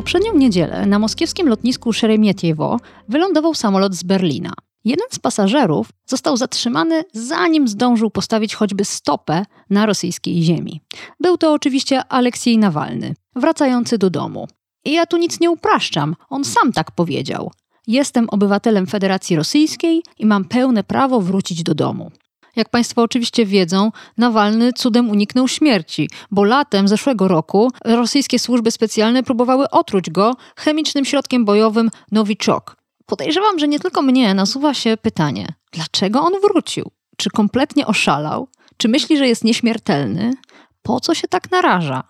Poprzednią niedzielę na moskiewskim lotnisku Szeremietiewo wylądował samolot z Berlina. Jeden z pasażerów został zatrzymany, zanim zdążył postawić choćby stopę na rosyjskiej ziemi. Był to oczywiście Aleksiej Nawalny, wracający do domu. I ja tu nic nie upraszczam, on sam tak powiedział. Jestem obywatelem Federacji Rosyjskiej i mam pełne prawo wrócić do domu. Jak Państwo oczywiście wiedzą, Nawalny cudem uniknął śmierci, bo latem zeszłego roku rosyjskie służby specjalne próbowały otruć go chemicznym środkiem bojowym Nowichok. Podejrzewam, że nie tylko mnie nasuwa się pytanie, dlaczego on wrócił? Czy kompletnie oszalał? Czy myśli, że jest nieśmiertelny? Po co się tak naraża?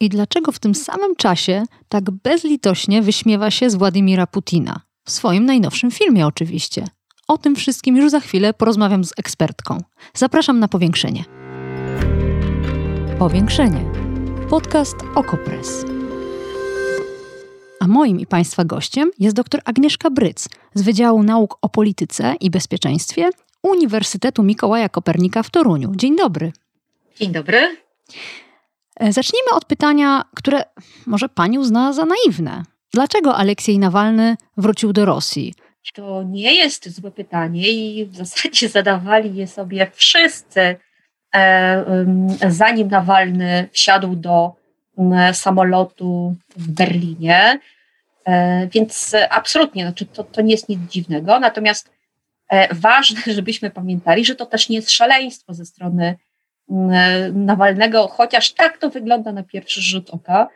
I dlaczego w tym samym czasie tak bezlitośnie wyśmiewa się z Władimira Putina? W swoim najnowszym filmie oczywiście. O tym wszystkim już za chwilę porozmawiam z ekspertką. Zapraszam na powiększenie. Powiększenie. Podcast Okopres. A moim i Państwa gościem jest dr Agnieszka Bryc z Wydziału Nauk o Polityce i Bezpieczeństwie Uniwersytetu Mikołaja Kopernika w Toruniu. Dzień dobry. Dzień dobry. E, zacznijmy od pytania, które może Pani uzna za naiwne. Dlaczego Aleksiej Nawalny wrócił do Rosji? To nie jest złe pytanie i w zasadzie zadawali je sobie wszyscy, e, zanim Nawalny wsiadł do samolotu w Berlinie. E, więc absolutnie, znaczy to, to nie jest nic dziwnego. Natomiast e, ważne, żebyśmy pamiętali, że to też nie jest szaleństwo ze strony Nawalnego, chociaż tak to wygląda na pierwszy rzut oka.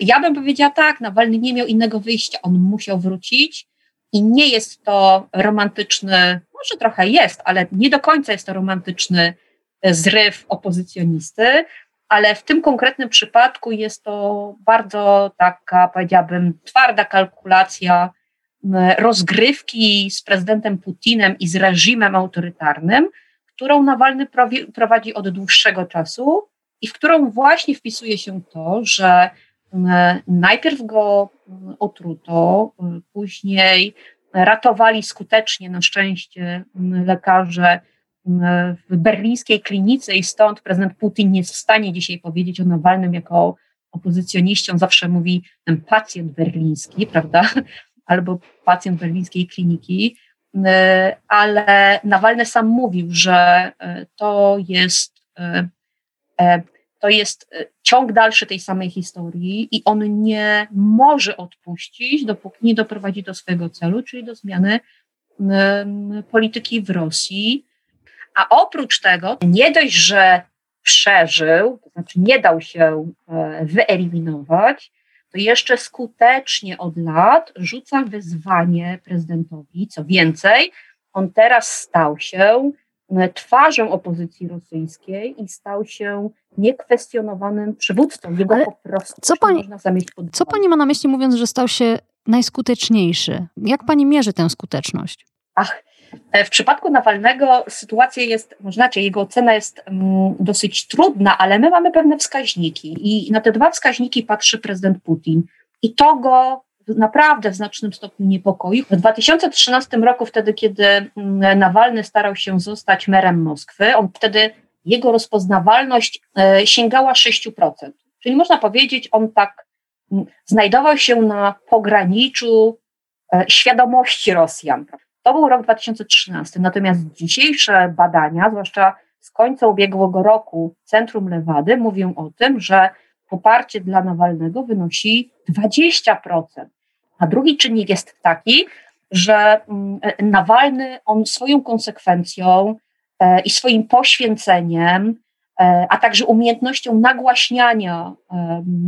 Ja bym powiedziała tak, Nawalny nie miał innego wyjścia, on musiał wrócić i nie jest to romantyczny, może trochę jest, ale nie do końca jest to romantyczny e, zryw opozycjonisty, ale w tym konkretnym przypadku jest to bardzo taka, powiedziałabym, twarda kalkulacja rozgrywki z prezydentem Putinem i z reżimem autorytarnym, którą Nawalny prowadzi od dłuższego czasu i w którą właśnie wpisuje się to, że Najpierw go otruto, później ratowali skutecznie, na szczęście, lekarze w berlińskiej klinice i stąd prezydent Putin nie jest w stanie dzisiaj powiedzieć o Nawalnym jako opozycjoniście. On zawsze mówi ten pacjent berliński, prawda? Albo pacjent berlińskiej kliniki. Ale Nawalny sam mówił, że to jest to jest e, ciąg dalszy tej samej historii i on nie może odpuścić, dopóki nie doprowadzi do swojego celu, czyli do zmiany polityki w Rosji. A oprócz tego, nie dość, że przeżył, to znaczy nie dał się e, wyeliminować, to jeszcze skutecznie od lat rzuca wyzwanie prezydentowi. Co więcej, on teraz stał się twarzą opozycji rosyjskiej i stał się niekwestionowanym przywódcą. Jego Ale po prostu co pani, można zamieść pod Co pani ma na myśli mówiąc, że stał się najskuteczniejszy? Jak pani mierzy tę skuteczność? Ach, e, w przypadku Nawalnego sytuacja jest, znaczy jego ocena jest um, dosyć trudna, ale my mamy pewne wskaźniki i na te dwa wskaźniki patrzy prezydent Putin i to go naprawdę w znacznym stopniu niepokoi. W 2013 roku, wtedy kiedy mm, Nawalny starał się zostać merem Moskwy, on wtedy jego rozpoznawalność e, sięgała 6%. Czyli można powiedzieć, on tak mm, znajdował się na pograniczu e, świadomości Rosjan. To był rok 2013. Natomiast dzisiejsze badania, zwłaszcza z końca ubiegłego roku, Centrum Lewady, mówią o tym, że poparcie dla Nawalnego wynosi 20%. A drugi czynnik jest taki, że mm, Nawalny on swoją konsekwencją e, i swoim poświęceniem, e, a także umiejętnością nagłaśniania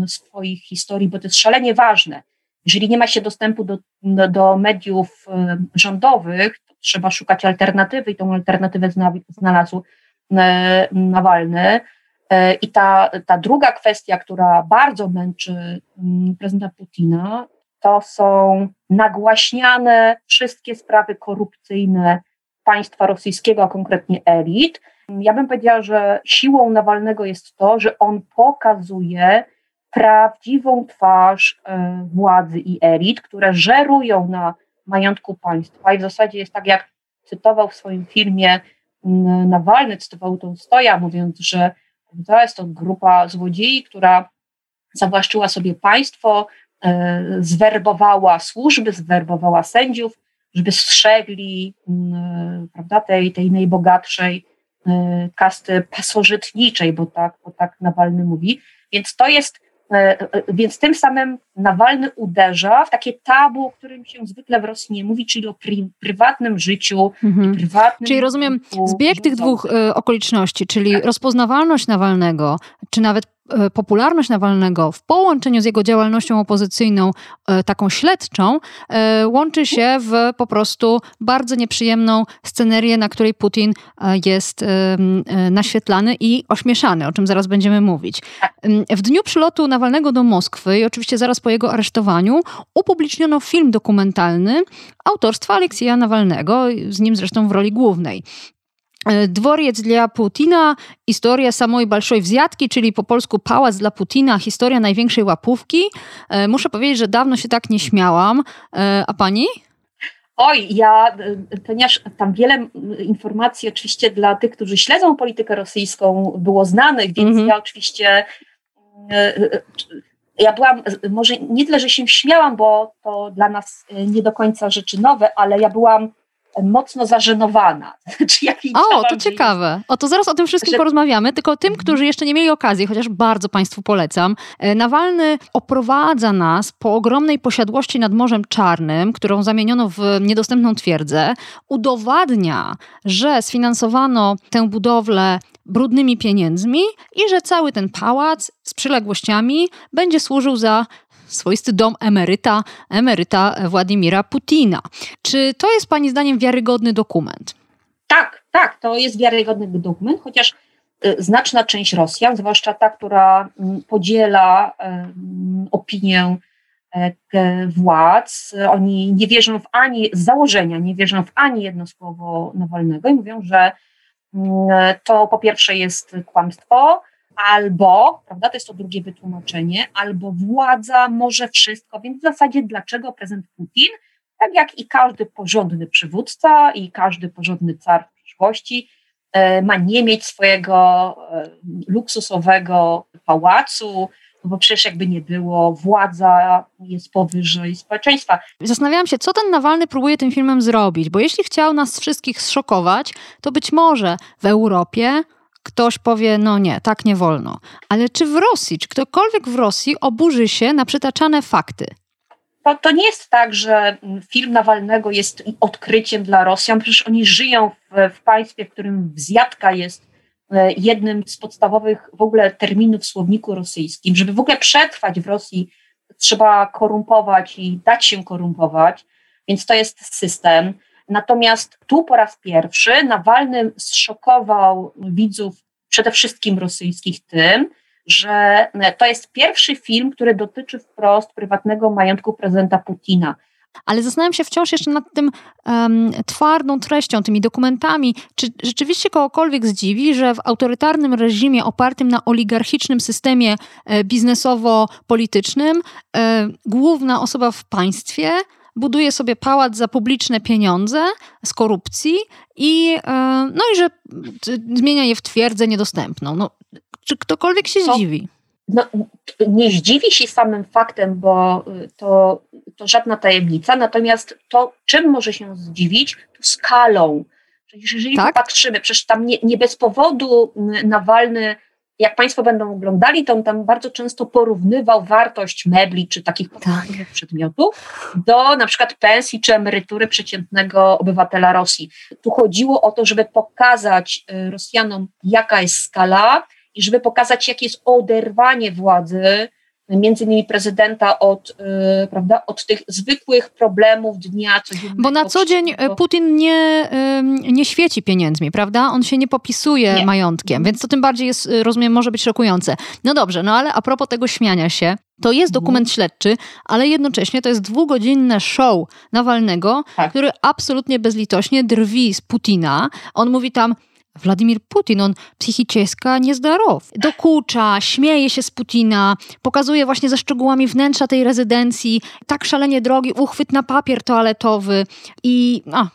swoich historii, bo to jest szalenie ważne. Jeżeli nie ma się dostępu do, do mediów rządowych, to trzeba szukać alternatywy i tą alternatywę znalazł e, Nawalny. I ta, ta druga kwestia, która bardzo męczy prezydenta Putina, to są nagłaśniane wszystkie sprawy korupcyjne państwa rosyjskiego, a konkretnie elit. Ja bym powiedziała, że siłą Nawalnego jest to, że on pokazuje prawdziwą twarz e, władzy i elit, które żerują na majątku państwa i w zasadzie jest tak, jak cytował w swoim filmie Nawalny, cytował Stoja, mówiąc, że to jest to grupa złodziei, która zawłaszczyła sobie państwo, zwerbowała służby, zwerbowała sędziów, żeby strzegli prawda, tej, tej najbogatszej e, kasty pasożytniczej, bo tak, bo tak Nawalny mówi. Więc to jest E, e, więc tym samym Nawalny uderza w takie tabu, o którym się zwykle w Rosji nie mówi, czyli o pri, prywatnym życiu. Mhm. Prywatnym czyli rozumiem zbieg tych dwóch y, okoliczności, czyli tak. rozpoznawalność Nawalnego, czy nawet E, popularność Nawalnego w połączeniu z jego działalnością opozycyjną, e, taką śledczą, e, łączy się w po prostu bardzo nieprzyjemną scenerię, na której Putin jest naświetlany i ośmieszany, o czym zaraz będziemy mówić. W dniu przylotu Nawalnego do Moskwy i oczywiście zaraz po jego aresztowaniu upubliczniono film dokumentalny autorstwa Aleksieja Nawalnego, z nim zresztą w roli głównej. E, dworiec dla Putina, historia samej Balszoj Wzjatki, czyli po polsku pałac dla Putina, historia największej łapówki. E, muszę powiedzieć, że dawno się tak nie śmiałam. E, a pani? Oj, ja, ponieważ tam wiele informacji oczywiście dla tych, którzy śledzą politykę rosyjską było znanych, więc mm -hmm. ja oczywiście ja byłam, może nie tyle, że się śmiałam, bo to dla nas nie do końca rzeczy nowe, ale ja byłam mocno zażenowana. Znaczy, o, to ciekawe. O, to zaraz o tym wszystkim że... porozmawiamy, tylko tym, mhm. którzy jeszcze nie mieli okazji, chociaż bardzo Państwu polecam. E, Nawalny oprowadza nas po ogromnej posiadłości nad Morzem Czarnym, którą zamieniono w niedostępną twierdzę, udowadnia, że sfinansowano tę budowlę brudnymi pieniędzmi i że cały ten pałac z przyległościami będzie służył za swoisty dom emeryta, emeryta Władimira Putina. Czy to jest Pani zdaniem wiarygodny dokument? Tak, tak, to jest wiarygodny dokument, chociaż y, znaczna część Rosjan, zwłaszcza ta, która mm, podziela opinię e, władz, oni nie wierzą w ani z założenia, nie wierzą w ani jedno słowo Nawalnego i mówią, że mm, to po pierwsze jest kłamstwo, albo, prawda, to jest to drugie wytłumaczenie, albo władza może wszystko, więc w zasadzie dlaczego prezydent Putin, tak jak i każdy porządny przywódca i każdy porządny car w przyszłości, e, ma nie mieć swojego e, luksusowego pałacu, no bo przecież jakby nie było, władza jest powyżej społeczeństwa. Zastanawiałam się, co ten Nawalny próbuje tym filmem zrobić, bo jeśli chciał nas wszystkich zszokować, to być może w Europie ktoś powie, no nie, tak nie wolno. Ale czy w Rosji, czy ktokolwiek w Rosji oburzy się na przytaczane fakty? To, to nie jest tak, że film Nawalnego jest odkryciem dla Rosjan, przecież oni żyją w, w państwie, w którym wzjadka jest e, jednym z podstawowych w ogóle terminów w słowniku rosyjskim. Żeby w ogóle przetrwać w Rosji, trzeba korumpować i dać się korumpować, więc to jest system. Natomiast tu po raz pierwszy Nawalny zszokował widzów przede wszystkim rosyjskich tym, że to jest pierwszy film, który dotyczy wprost prywatnego majątku prezydenta Putina. Ale zastanawiam się wciąż jeszcze nad tym um, twardą treścią, tymi dokumentami. Czy rzeczywiście kogokolwiek zdziwi, że w autorytarnym reżimie opartym na oligarchicznym systemie e, biznesowo-politycznym e, główna osoba w państwie buduje sobie pałac za publiczne pieniądze z korupcji i, e, no i że zmienia je w twierdzę niedostępną. No, czy ktokolwiek się Co? zdziwi? No, nie zdziwi się samym faktem, bo y, to, to żadna tajemnica, natomiast to, czym może się zdziwić, to skalą. Jeżeli tak? popatrzymy, przecież tam nie, nie bez powodu Nawalny jak Państwo będą oglądali, to on tam bardzo często porównywał wartość mebli czy takich tak. przedmiotów do na przykład pensji czy emerytury przeciętnego obywatela Rosji. Tu chodziło o to, żeby pokazać y, Rosjanom, jaka jest skala i żeby pokazać, jakie jest oderwanie władzy między innymi prezydenta od, yy, prawda, od tych zwykłych problemów dnia codziennego. Bo na co dzień Putin nie, nie świeci pieniędzmi, prawda? On się nie popisuje nie. majątkiem, mhm. więc to tym bardziej jest, y, rozumiem, może być szokujące. No dobrze, no ale a propos tego śmiania się, to jest mhm. dokument śledczy, ale jednocześnie to jest dwugodzinne show Nawalnego, tak. który absolutnie bezlitośnie drwi z Putina. On mówi tam, Władimir Putin, on psychicznie niezdrow. Dokucza, śmieje się z Putina, pokazuje właśnie ze szczegółami wnętrza tej rezydencji, tak szalenie drogi, uchwyt na papier toaletowy i a,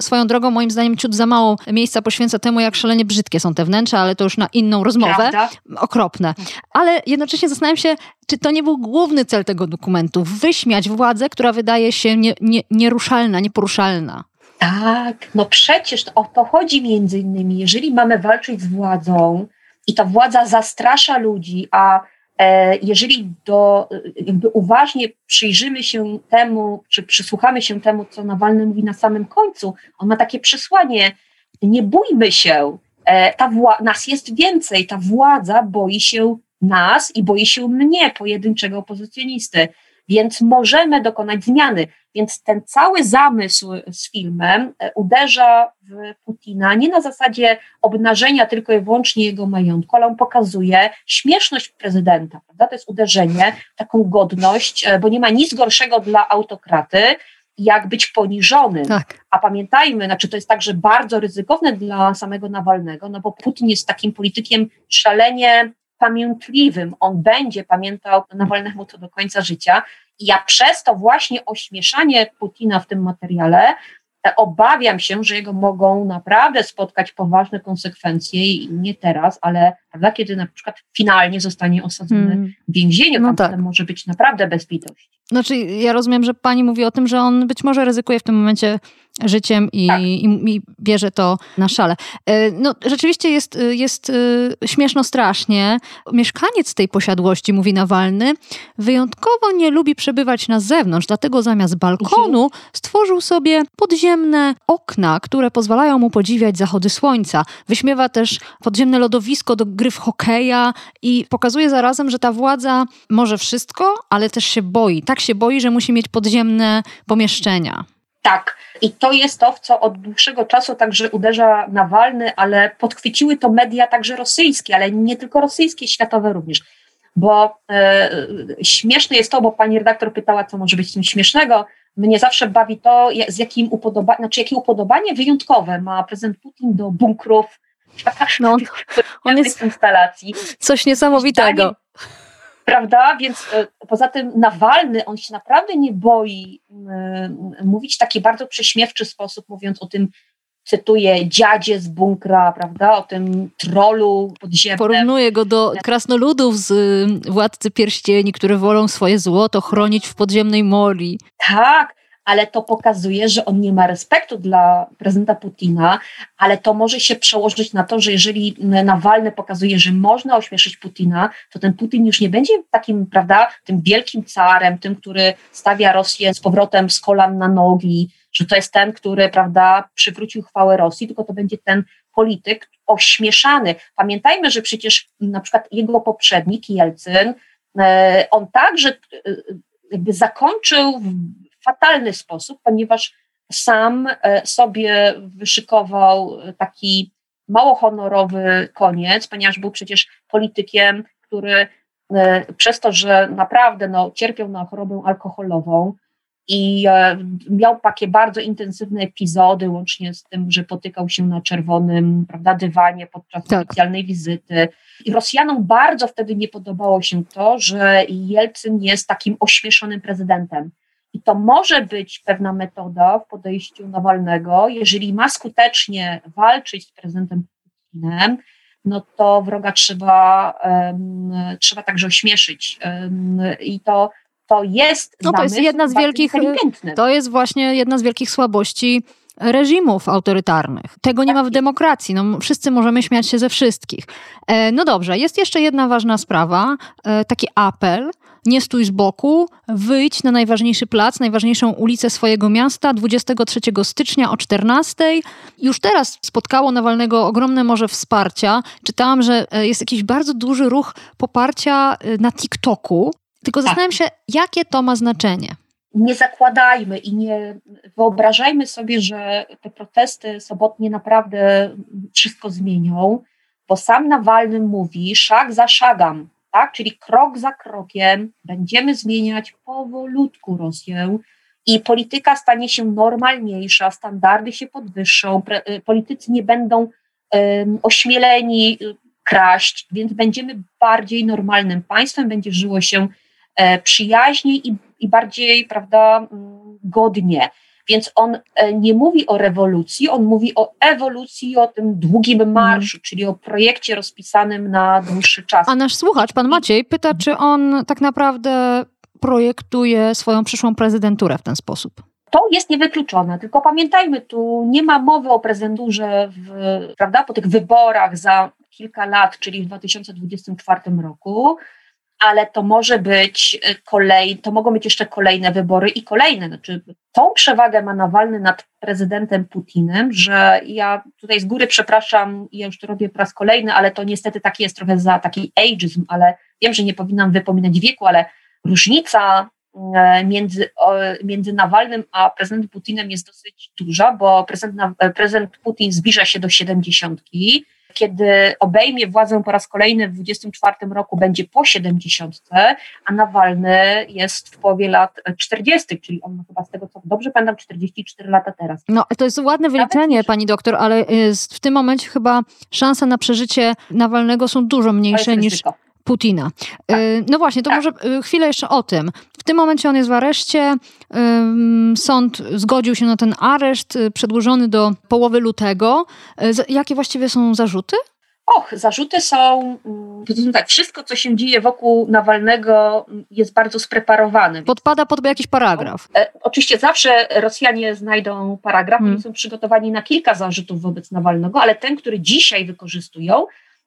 swoją drogą moim zdaniem ciut za mało miejsca poświęca temu, jak szalenie brzydkie są te wnętrza, ale to już na inną rozmowę. Prawda? Okropne. Ale jednocześnie zastanawiam się, czy to nie był główny cel tego dokumentu? Wyśmiać władzę, która wydaje się nie, nie, nieruszalna, nieporuszalna. Tak, no przecież to chodzi między innymi. Jeżeli mamy walczyć z władzą i ta władza zastrasza ludzi, a e, jeżeli do, jakby uważnie przyjrzymy się temu, czy przysłuchamy się temu, co Nawalny mówi na samym końcu, on ma takie przesłanie, nie bójmy się, e, ta wła- nas jest więcej, ta władza boi się nas i boi się mnie, pojedynczego opozycjonisty więc możemy dokonać zmiany. Więc ten cały zamysł z filmem e, uderza w Putina nie na zasadzie obnażenia tylko i wyłącznie jego majątku, ale on pokazuje śmieszność prezydenta. Prawda? To jest uderzenie, taką godność, e, bo nie ma nic gorszego dla autokraty, jak być poniżony. Tak. A pamiętajmy, znaczy to jest także bardzo ryzykowne dla samego Nawalnego, no bo Putin jest takim politykiem szalenie pamiętliwym. On będzie pamiętał Nawalnemu to do końca życia. I ja przez to właśnie ośmieszanie Putina w tym materiale e, obawiam się, że jego mogą naprawdę spotkać poważne konsekwencje i nie teraz, ale prawda, kiedy na przykład finalnie zostanie osadzony hmm. w więzieniu, no tam tak. może być naprawdę bez litości. Znaczy, ja rozumiem, że pani mówi o tym, że on być może ryzykuje w tym momencie życiem i, tak. i, i, bierze to na szale. E, no, rzeczywiście jest, jest e, śmieszno strasznie. Mieszkaniec tej posiadłości, mówi Nawalny, wyjątkowo nie lubi przebywać na zewnątrz, dlatego zamiast balkonu stworzył sobie podziemne okna, które pozwalają mu podziwiać zachody słońca. Wyśmiewa też podziemne lodowisko do gry w hokeja i pokazuje zarazem, że ta władza może wszystko, ale też się boi. Tak się boi, że musi mieć podziemne pomieszczenia. Tak. I to jest to, w co od dłuższego czasu także uderza Nawalny, ale podchwyciły to media także rosyjskie, ale nie tylko rosyjskie, światowe również. Bo e, śmieszne jest to, bo pani redaktor pytała, co może być tym śmiesznego. Mnie zawsze bawi to, z jakim upodobanie, znaczy jakie upodobanie wyjątkowe ma prezydent Putin do bunkrów, no, on, on jest instalacji. Coś niesamowitego prawda? Więc e, poza tym Nawalny, on się naprawdę nie boi y, mówić w taki bardzo prześmiewczy sposób, mówiąc o tym, cytuję, dziadzie z bunkra, prawda, o tym trolu podziemnym. Porównuje go do krasnoludów z Władcy Pierścieni, które wolą swoje złoto chronić w podziemnej mori. Tak, ale to pokazuje, że on nie ma respektu dla prezydenta Putina, ale to może się przełożyć na to, że jeżeli Nawalny pokazuje, że można ośmieszyć Putina, to ten Putin już nie będzie takim, prawda, tym wielkim carem, tym, który stawia Rosję z powrotem z kolan na nogi, że to jest ten, który, prawda, przywrócił chwałę Rosji, tylko to będzie ten polityk ośmieszany. Pamiętajmy, że przecież na przykład jego poprzednik Jelcyn, e, on także e, jakby zakończył fatalny sposób, ponieważ sam e, sobie wyszykował taki mało honorowy koniec, ponieważ był przecież politykiem, który e, przez to, że naprawdę no, cierpiał na chorobę alkoholową i e, miał takie bardzo intensywne epizody, łącznie z tym, że potykał się na czerwonym prawda, dywanie podczas tak. oficjalnej wizyty. I Rosjanom bardzo wtedy nie podobało się to, że Jelcyn jest takim ośmieszonym prezydentem. I to może być pewna metoda w podejściu Nawalnego. Jeżeli ma skutecznie walczyć z prezydentem Putinem, no to wroga trzeba, um, trzeba także ośmieszyć. Um, I to, to jest. No to jest jedna z wielkich. To jest właśnie jedna z wielkich słabości reżimów autorytarnych. Tego nie ma w tak demokracji. No, wszyscy możemy śmiać się ze wszystkich. E, no dobrze, jest jeszcze jedna ważna sprawa, e, taki apel nie stój z boku, wyjdź na najważniejszy plac, najważniejszą ulicę swojego miasta 23 stycznia o 14. Już teraz spotkało Nawalnego ogromne morze wsparcia. Czytałam, że e, jest jakiś bardzo duży ruch poparcia e, na TikToku Tylko tak. zastanawiam się, jakie to ma znaczenie. Nie zakładajmy i nie wyobrażajmy sobie, że te protesty sobotnie naprawdę wszystko zmienią, bo sam Nawalny mówi szag za szagam, tak? czyli krok za krokiem będziemy zmieniać powolutku Rosję i polityka stanie się normalniejsza, standardy się podwyższą, y, politycy nie będą um, ośmieleni y, kraść, więc będziemy bardziej normalnym państwem, będzie żyło się e, przyjaźniej i, i bardziej, prawda, mm, godnie. Więc on e, nie mówi o rewolucji, on mówi o ewolucji, o tym długim mhm. marszu, czyli o projekcie rozpisanym na dłuższy czas. A nasz słuchacz, pan Maciej, pyta, czy on tak naprawdę projektuje swoją przyszłą prezydenturę w ten sposób? To jest niewykluczone, tylko pamiętajmy, tu nie ma mowy o prezydenturze w, prawda, po tych wyborach za kilka lat, czyli w 2024 roku, ale to może być kolej, to mogą być jeszcze kolejne wybory i kolejne. Znaczy, tą przewagę ma Nawalny nad prezydentem Putinem, że ja tutaj z góry przepraszam, ja już to robię po raz kolejny, ale to niestety taki jest trochę za taki ageism, ale wiem, że nie powinnam wypominać wieku, ale różnica e, między, między Nawalnym a prezydentem Putinem jest dosyć duża, bo prezydent, prezydent Putin zbliża się do siedemdziesiątki, kiedy obejmie władzę po raz kolejny w 2024 roku, będzie po 70, a Nawalny jest w połowie lat 40, czyli on ma chyba z tego, co dobrze pamiętam, 44 lata teraz. No, to jest ładne wyliczenie, Nawet... pani doktor, ale w tym momencie chyba szanse na przeżycie Nawalnego są dużo mniejsze niż. Ryzyko Putina. Tak. Y, no właśnie, to tak. może y, chwilę jeszcze o tym. W tym momencie on jest w areszcie. Sąd zgodził się na ten areszt y, przedłużony do połowy lutego. Jakie właściwie są zarzuty? Och, zarzuty są, mm, tak, wszystko co się dzieje wokół Nawalnego mm, jest bardzo spreparowane. Podpada pod jakiś paragraf. E, oczywiście zawsze Rosjanie znajdą paragraf, hmm. są przygotowani na kilka zarzutów wobec Nawalnego, ale ten, który dzisiaj wykorzystują,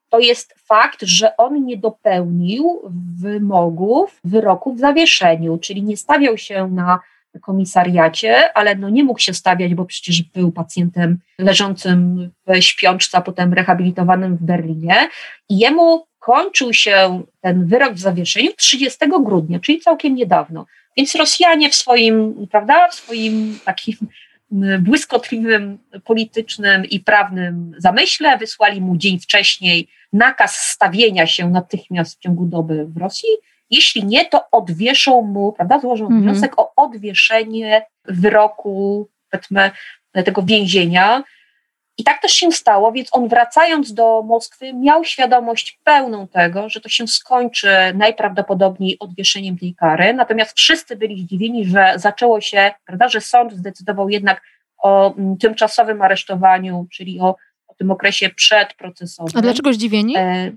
to jest fakt, że on nie dopełnił wymogów wyroku w zawieszeniu, czyli nie stawiał się na komisariacie, ale no nie mógł się stawiać, bo przecież był pacjentem leżącym w śpiączce, a potem rehabilitowanym w Berlinie i jemu kończył się ten wyrok w zawieszeniu 30 grudnia, czyli całkiem niedawno. Więc Rosjanie w swoim, prawda, w swoim takim błyskotliwym politycznym i prawnym zamyśle wysłali mu dzień wcześniej nakaz stawienia się natychmiast w ciągu doby w Rosji. Jeśli nie, to odwieszą mu, prawda, złożą -hmm. wniosek o odwieszenie wyroku, powiedzmy, tego więzienia. I tak też się stało, więc on wracając do Moskwy miał świadomość pełną tego, że to się skończy najprawdopodobniej odwieszeniem tej kary. Natomiast wszyscy byli zdziwieni, że zaczęło się, prawda, że sąd zdecydował jednak o mm, tymczasowym aresztowaniu, czyli o tym okresie przedprocesowym. A dlaczego zdziwieni? E,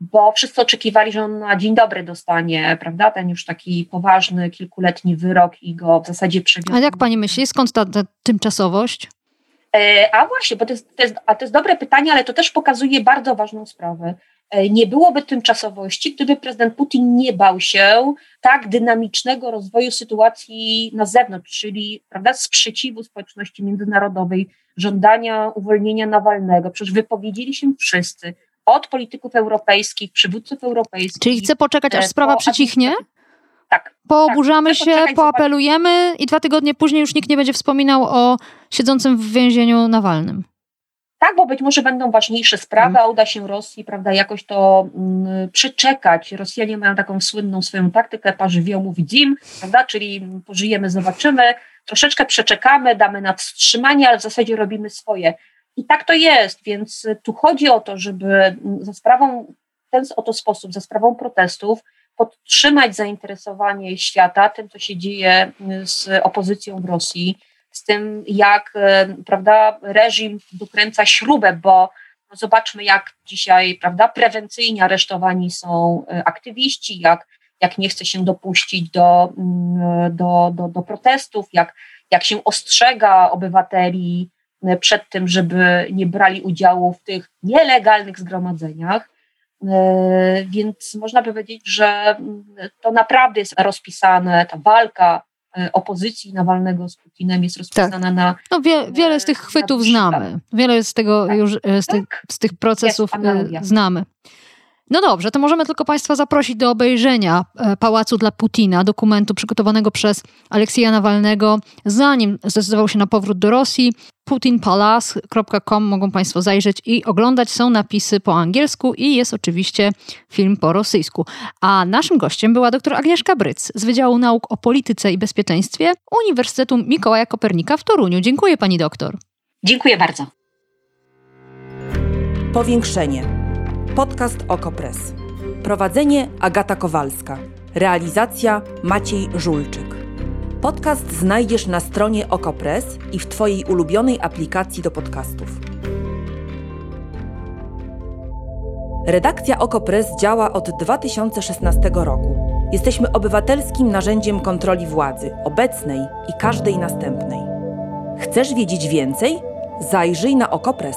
bo wszyscy oczekiwali, że on na dzień dobry dostanie, prawda, ten już taki poważny, kilkuletni wyrok i go w zasadzie przewiózł. A jak pani myśli, skąd ta, ta tymczasowość? E, a właśnie, bo to jest, to jest, a to jest dobre pytanie, ale to też pokazuje bardzo ważną sprawę. E, nie byłoby tymczasowości, gdyby prezydent Putin nie bał się tak dynamicznego rozwoju sytuacji na zewnątrz, czyli prawda, sprzeciwu społeczności międzynarodowej, żądania uwolnienia Nawalnego. Przecież wypowiedzieli się wszyscy, od polityków europejskich, przywódców europejskich. Czyli chce poczekać, aż e, sprawa przycichnie? Tak. Pooburzamy tak, się, poapelujemy i dwa tygodnie później już nikt nie będzie wspominał o siedzącym w więzieniu Nawalnym. Tak, bo być może będą ważniejsze sprawy, a uda się Rosji, prawda, jakoś to mm, przeczekać. Rosjanie mają taką słynną swoją taktykę parzywiomu widzim, prawda, czyli pożyjemy, zobaczymy, troszeczkę przeczekamy, damy na wstrzymanie, ale w zasadzie robimy swoje. I tak to jest, więc tu chodzi o to, żeby za sprawą, w ten oto sposób, za sprawą protestów, podtrzymać zainteresowanie świata tym, co się dzieje z opozycją w Rosji, z tym, jak e, prawda, reżim dokręca śrubę, bo no zobaczmy, jak dzisiaj prawda, prewencyjnie aresztowani są e, aktywiści, jak, jak nie chce się dopuścić do, mm, do, do, do protestów, jak, jak się ostrzega obywateli e, przed tym, żeby nie brali udziału w tych nielegalnych zgromadzeniach. Więc można powiedzieć, że mm, to naprawdę jest rozpisane, ta walka opozycji Nawalnego z Putinem jest rozpisana tak. na. No wie, wiele z tych chwytów znamy. Wiele z tego tak. już e, z, tych, tak. z tych procesów e, znamy. No dobrze, to możemy tylko Państwa zaprosić do obejrzenia e, Pałacu dla Putina, dokumentu przygotowanego przez Aleksieja Nawalnego, zanim zdecydował się na powrót do Rosji. putinpalace.com mogą Państwo zajrzeć i oglądać. Są napisy po angielsku i jest oczywiście film po rosyjsku. A naszym gościem była dr Agnieszka Bryc z Wydziału Nauk o Polityce i Bezpieczeństwie Uniwersytetu Mikołaja Kopernika w Toruniu. Dziękuję Pani doktor. Dziękuję bardzo. Powiększenie. Podcast Okopres. Prowadzenie Agata Kowalska. Realizacja Maciej Żulczyk. Podcast znajdziesz na stronie Okopres i w Twojej ulubionej aplikacji do podcastów. Redakcja Okopres działa od 2016 roku. Jesteśmy obywatelskim narzędziem kontroli władzy, obecnej i każdej następnej. Chcesz wiedzieć więcej? Zajrzyj na Okopres.